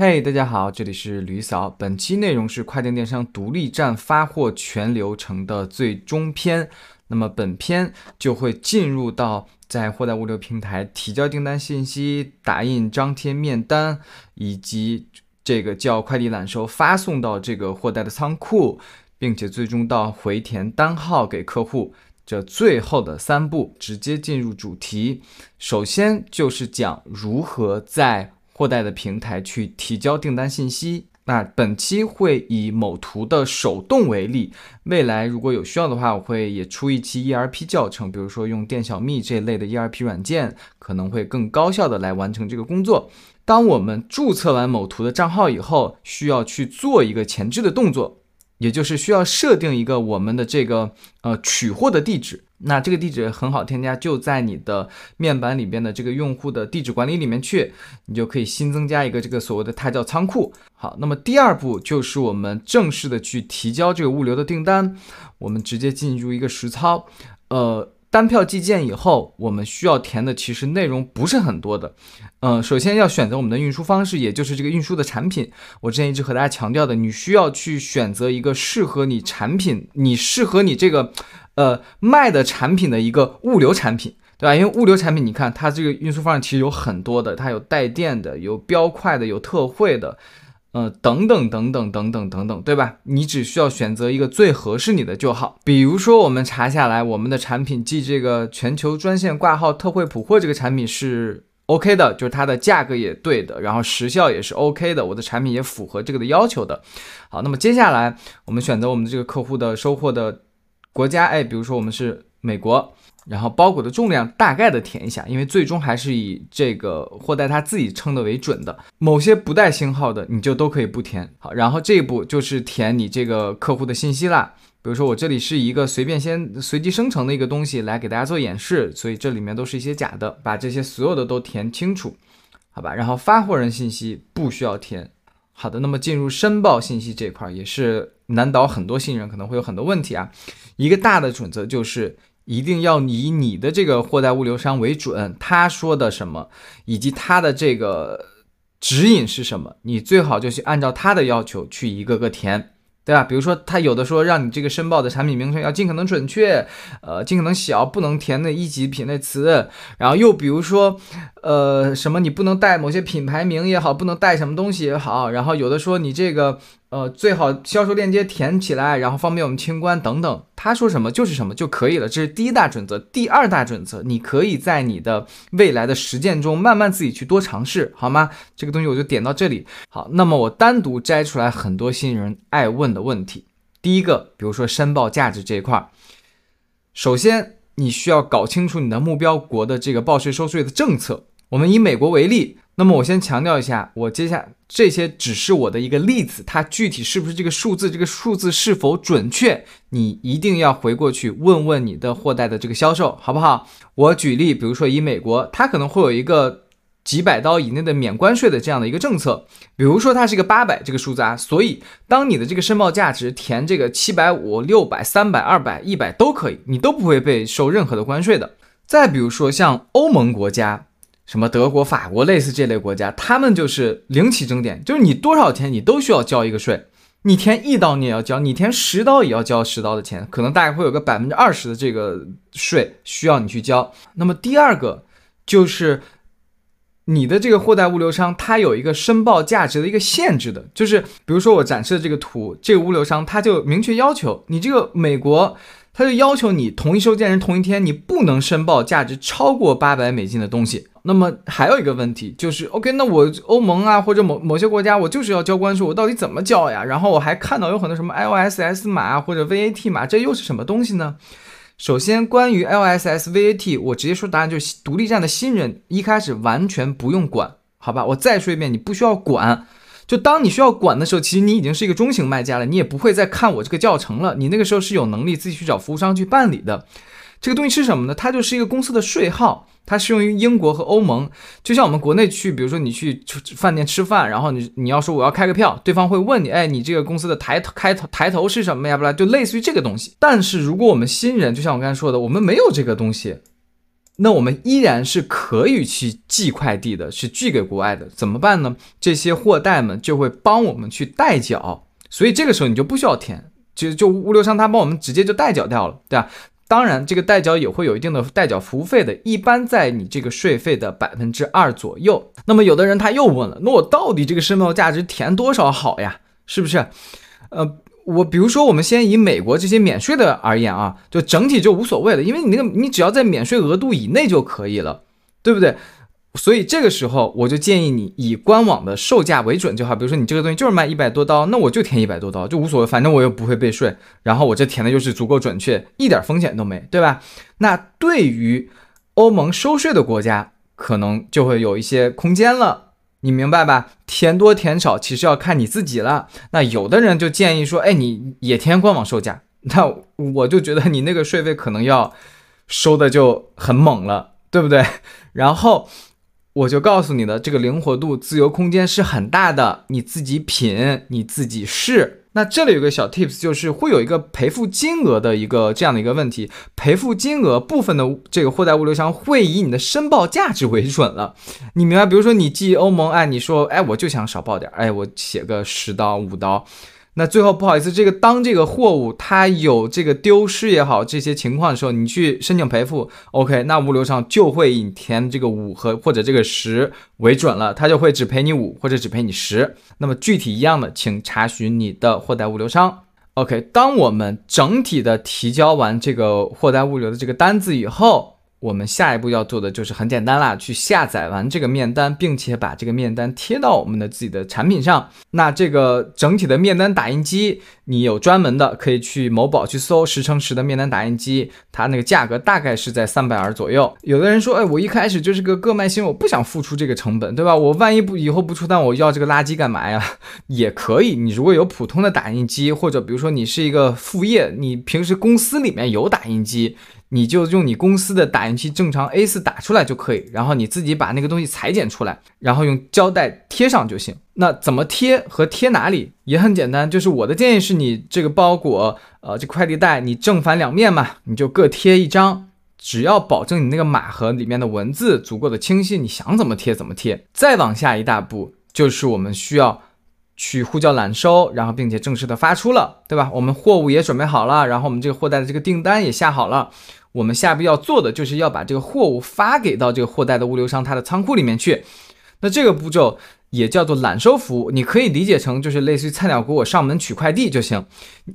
嘿，大家好，这里是吕嫂。本期内容是跨境电商独立站发货全流程的最终篇。那么本篇就会进入到在货代物流平台提交订单信息、打印张贴面单，以及这个叫快递揽收发送到这个货代的仓库，并且最终到回填单号给客户这最后的三步，直接进入主题。首先就是讲如何在货代的平台去提交订单信息。那本期会以某图的手动为例，未来如果有需要的话，我会也出一期 ERP 教程，比如说用店小蜜这类的 ERP 软件，可能会更高效的来完成这个工作。当我们注册完某图的账号以后，需要去做一个前置的动作，也就是需要设定一个我们的这个呃取货的地址。那这个地址很好添加，就在你的面板里边的这个用户的地址管理里面去，你就可以新增加一个这个所谓的它叫仓库。好，那么第二步就是我们正式的去提交这个物流的订单，我们直接进入一个实操，呃，单票寄件以后，我们需要填的其实内容不是很多的，嗯，首先要选择我们的运输方式，也就是这个运输的产品。我之前一直和大家强调的，你需要去选择一个适合你产品，你适合你这个。呃，卖的产品的一个物流产品，对吧？因为物流产品，你看它这个运输方式其实有很多的，它有带电的，有标快的，有特惠的，呃，等等等等等等等等，对吧？你只需要选择一个最合适你的就好。比如说，我们查下来，我们的产品即这个全球专线挂号特惠普货这个产品是 OK 的，就是它的价格也对的，然后时效也是 OK 的，我的产品也符合这个的要求的。好，那么接下来我们选择我们这个客户的收货的。国家哎，比如说我们是美国，然后包裹的重量大概的填一下，因为最终还是以这个货代他自己称的为准的。某些不带星号的，你就都可以不填。好，然后这一步就是填你这个客户的信息啦。比如说我这里是一个随便先随机生成的一个东西来给大家做演示，所以这里面都是一些假的，把这些所有的都填清楚，好吧？然后发货人信息不需要填。好的，那么进入申报信息这块也是。难倒很多新人，可能会有很多问题啊。一个大的准则就是，一定要以你的这个货代物流商为准，他说的什么，以及他的这个指引是什么，你最好就去按照他的要求去一个个填。对吧？比如说，他有的说让你这个申报的产品名称要尽可能准确，呃，尽可能小，不能填那一级品类词。然后又比如说，呃，什么你不能带某些品牌名也好，不能带什么东西也好。然后有的说你这个。呃，最好销售链接填起来，然后方便我们清关等等。他说什么就是什么就可以了，这是第一大准则。第二大准则，你可以在你的未来的实践中慢慢自己去多尝试，好吗？这个东西我就点到这里。好，那么我单独摘出来很多新人爱问的问题。第一个，比如说申报价值这一块，首先你需要搞清楚你的目标国的这个报税收税的政策。我们以美国为例。那么我先强调一下，我接下这些只是我的一个例子，它具体是不是这个数字，这个数字是否准确，你一定要回过去问问你的货代的这个销售，好不好？我举例，比如说以美国，它可能会有一个几百刀以内的免关税的这样的一个政策，比如说它是一个八百这个数字啊，所以当你的这个申报价值填这个七百五、六百、三百、二百、一百都可以，你都不会被收任何的关税的。再比如说像欧盟国家。什么德国、法国类似这类国家，他们就是零起征点，就是你多少钱你都需要交一个税，你填一刀你也要交，你填十刀也要交十刀的钱，可能大概会有个百分之二十的这个税需要你去交。那么第二个就是你的这个货代物流商，它有一个申报价值的一个限制的，就是比如说我展示的这个图，这个物流商他就明确要求你这个美国。他就要求你同一收件人同一天，你不能申报价值超过八百美金的东西。那么还有一个问题就是，OK，那我欧盟啊或者某某些国家，我就是要交关税，我到底怎么交呀？然后我还看到有很多什么 LSS 码或者 VAT 码，这又是什么东西呢？首先，关于 LSS VAT，我直接说答案就是独立站的新人一开始完全不用管，好吧？我再说一遍，你不需要管。就当你需要管的时候，其实你已经是一个中型卖家了，你也不会再看我这个教程了。你那个时候是有能力自己去找服务商去办理的。这个东西是什么呢？它就是一个公司的税号，它适用于英国和欧盟。就像我们国内去，比如说你去饭店吃饭，然后你你要说我要开个票，对方会问你，哎，你这个公司的抬头开头抬头是什么呀？不啦，就类似于这个东西。但是如果我们新人，就像我刚才说的，我们没有这个东西。那我们依然是可以去寄快递的，是寄给国外的，怎么办呢？这些货代们就会帮我们去代缴，所以这个时候你就不需要填，就就物流商他帮我们直接就代缴掉了，对吧？当然，这个代缴也会有一定的代缴服务费的，一般在你这个税费的百分之二左右。那么有的人他又问了，那我到底这个申报价值填多少好呀？是不是？呃，我比如说我们先以美国这些免税的而言啊，就整体就无所谓了，因为你那个你只要在免税额度以内就可以了，对不对？所以这个时候，我就建议你以官网的售价为准就好。比如说，你这个东西就是卖一百多刀，那我就填一百多刀，就无所谓，反正我又不会被税。然后我这填的又是足够准确，一点风险都没，对吧？那对于欧盟收税的国家，可能就会有一些空间了，你明白吧？填多填少，其实要看你自己了。那有的人就建议说，哎，你也填官网售价，那我就觉得你那个税费可能要收的就很猛了，对不对？然后。我就告诉你的，这个灵活度、自由空间是很大的，你自己品，你自己试。那这里有个小 tips，就是会有一个赔付金额的一个这样的一个问题，赔付金额部分的这个货代物流商会以你的申报价值为准了，你明白？比如说你寄欧盟，哎，你说，哎，我就想少报点，哎，我写个十刀、五刀。那最后不好意思，这个当这个货物它有这个丢失也好这些情况的时候，你去申请赔付，OK，那物流商就会以填这个五和或者这个十为准了，他就会只赔你五或者只赔你十。那么具体一样的，请查询你的货代物流商。OK，当我们整体的提交完这个货代物流的这个单子以后。我们下一步要做的就是很简单啦，去下载完这个面单，并且把这个面单贴到我们的自己的产品上。那这个整体的面单打印机，你有专门的，可以去某宝去搜十乘十的面单打印机，它那个价格大概是在三百二左右。有的人说，哎，我一开始就是个个卖新，我不想付出这个成本，对吧？我万一不以后不出单，我要这个垃圾干嘛呀？也可以，你如果有普通的打印机，或者比如说你是一个副业，你平时公司里面有打印机。你就用你公司的打印印机正常 A4 打出来就可以，然后你自己把那个东西裁剪出来，然后用胶带贴上就行。那怎么贴和贴哪里也很简单，就是我的建议是你这个包裹，呃，这快递袋你正反两面嘛，你就各贴一张，只要保证你那个码和里面的文字足够的清晰，你想怎么贴怎么贴。再往下一大步就是我们需要去呼叫揽收，然后并且正式的发出了，对吧？我们货物也准备好了，然后我们这个货代的这个订单也下好了。我们下一步要做的就是要把这个货物发给到这个货代的物流商他的仓库里面去。那这个步骤也叫做揽收服务，你可以理解成就是类似于菜鸟给我上门取快递就行。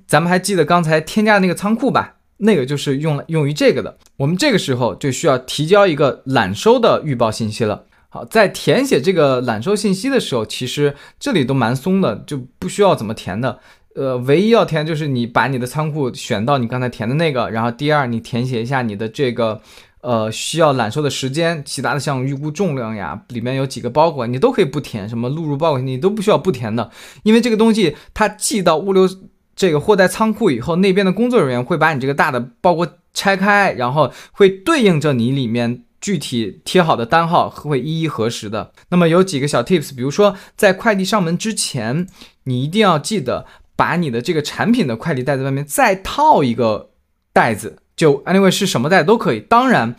咱们还记得刚才添加的那个仓库吧？那个就是用用于这个的。我们这个时候就需要提交一个揽收的预报信息了。好，在填写这个揽收信息的时候，其实这里都蛮松的，就不需要怎么填的。呃，唯一要填就是你把你的仓库选到你刚才填的那个，然后第二你填写一下你的这个呃需要揽收的时间，其他的像预估重量呀，里面有几个包裹你都可以不填，什么录入包裹你都不需要不填的，因为这个东西它寄到物流这个货代仓库以后，那边的工作人员会把你这个大的包裹拆开，然后会对应着你里面具体贴好的单号会一一核实的。那么有几个小 tips，比如说在快递上门之前，你一定要记得。把你的这个产品的快递袋子外面再套一个袋子，就 anyway 是什么袋都可以。当然，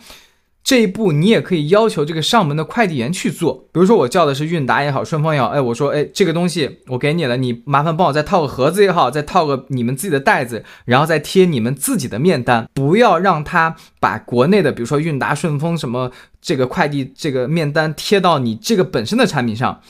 这一步你也可以要求这个上门的快递员去做。比如说我叫的是韵达也好，顺丰也好，哎，我说哎这个东西我给你了，你麻烦帮我再套个盒子也好，再套个你们自己的袋子，然后再贴你们自己的面单，不要让他把国内的，比如说韵达、顺丰什么这个快递这个面单贴到你这个本身的产品上，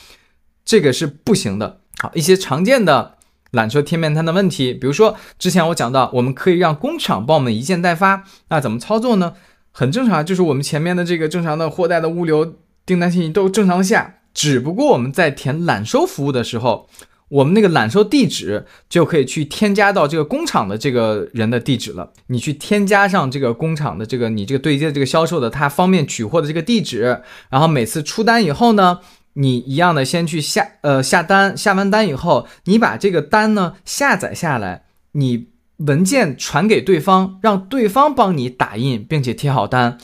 这个是不行的。好，一些常见的。揽收贴面单的问题，比如说之前我讲到，我们可以让工厂帮我们一件代发，那怎么操作呢？很正常，就是我们前面的这个正常的货代的物流订单信息都正常下，只不过我们在填揽收服务的时候，我们那个揽收地址就可以去添加到这个工厂的这个人的地址了。你去添加上这个工厂的这个你这个对接这个销售的他方便取货的这个地址，然后每次出单以后呢？你一样的先去下呃下单，下完单以后，你把这个单呢下载下来，你文件传给对方，让对方帮你打印并且贴好单，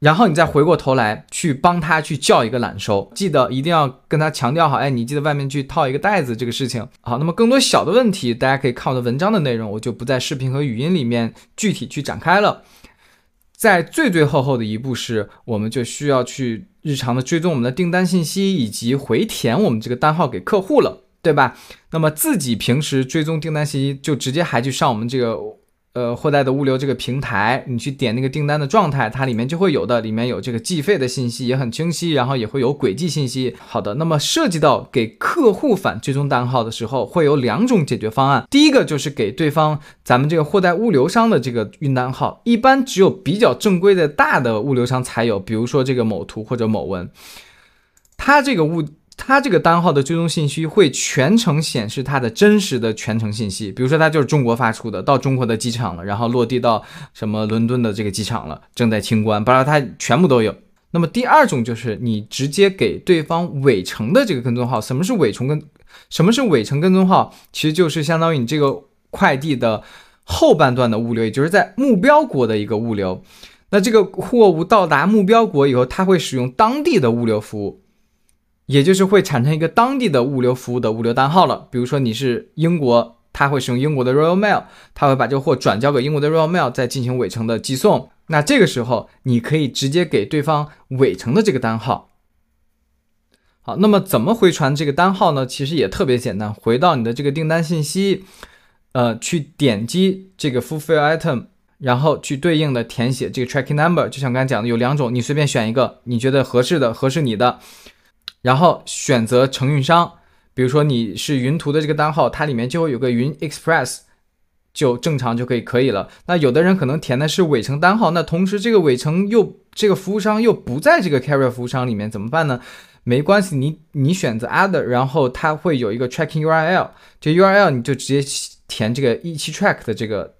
然后你再回过头来去帮他去叫一个揽收，记得一定要跟他强调好，哎，你记得外面去套一个袋子这个事情。好，那么更多小的问题，大家可以看我的文章的内容，我就不在视频和语音里面具体去展开了。在最最后后的一步是，我们就需要去日常的追踪我们的订单信息，以及回填我们这个单号给客户了，对吧？那么自己平时追踪订单信息，就直接还去上我们这个。呃，货代的物流这个平台，你去点那个订单的状态，它里面就会有的，里面有这个计费的信息，也很清晰，然后也会有轨迹信息。好的，那么涉及到给客户返追踪单号的时候，会有两种解决方案。第一个就是给对方咱们这个货代物流商的这个运单号，一般只有比较正规的大的物流商才有，比如说这个某图或者某文，它这个物。它这个单号的追踪信息会全程显示它的真实的全程信息，比如说它就是中国发出的，到中国的机场了，然后落地到什么伦敦的这个机场了，正在清关，把它全部都有。那么第二种就是你直接给对方尾程的这个跟踪号，什么是尾程跟什么是尾程跟踪号？其实就是相当于你这个快递的后半段的物流，也就是在目标国的一个物流。那这个货物到达目标国以后，它会使用当地的物流服务。也就是会产生一个当地的物流服务的物流单号了。比如说你是英国，它会使用英国的 Royal Mail，它会把这个货转交给英国的 Royal Mail，再进行尾程的寄送。那这个时候你可以直接给对方尾程的这个单号。好，那么怎么回传这个单号呢？其实也特别简单，回到你的这个订单信息，呃，去点击这个 Fulfill Item，然后去对应的填写这个 Tracking Number。就像刚才讲的，有两种，你随便选一个，你觉得合适的、合适你的。然后选择承运商，比如说你是云图的这个单号，它里面就会有个云 Express，就正常就可以可以了。那有的人可能填的是尾程单号，那同时这个尾程又这个服务商又不在这个 carrier 服务商里面，怎么办呢？没关系，你你选择 other，然后它会有一个 tracking URL，这 URL 你就直接填这个一期 track 的这个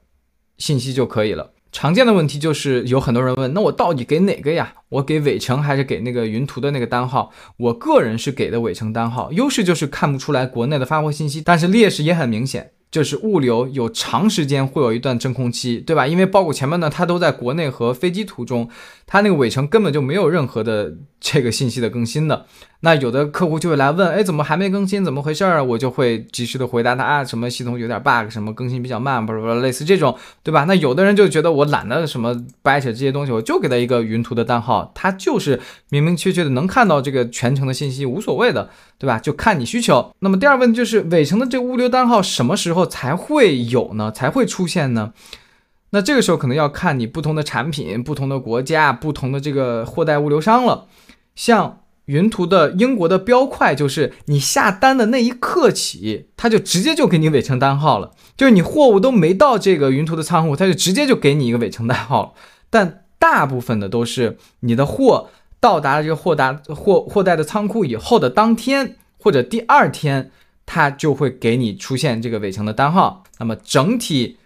信息就可以了。常见的问题就是有很多人问，那我到底给哪个呀？我给伟成还是给那个云图的那个单号？我个人是给的伟成单号，优势就是看不出来国内的发货信息，但是劣势也很明显。就是物流有长时间会有一段真空期，对吧？因为包裹前面呢，它都在国内和飞机途中，它那个尾程根本就没有任何的这个信息的更新的。那有的客户就会来问，哎，怎么还没更新？怎么回事儿？我就会及时的回答他啊，什么系统有点 bug，什么更新比较慢，不是不是类似这种，对吧？那有的人就觉得我懒得什么掰扯这些东西，我就给他一个云图的单号，他就是明明确确的能看到这个全程的信息，无所谓的，对吧？就看你需求。那么第二问就是尾程的这个物流单号什么时候？才会有呢，才会出现呢。那这个时候可能要看你不同的产品、不同的国家、不同的这个货代物流商了。像云图的英国的标快，就是你下单的那一刻起，它就直接就给你尾程单号了。就是你货物都没到这个云图的仓库，它就直接就给你一个尾程单号。但大部分的都是你的货到达了这个货达货货代的仓库以后的当天或者第二天。它就会给你出现这个尾程的单号，那么整体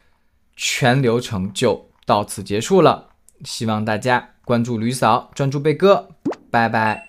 全流程就到此结束了。希望大家关注吕嫂，专注贝哥，拜拜。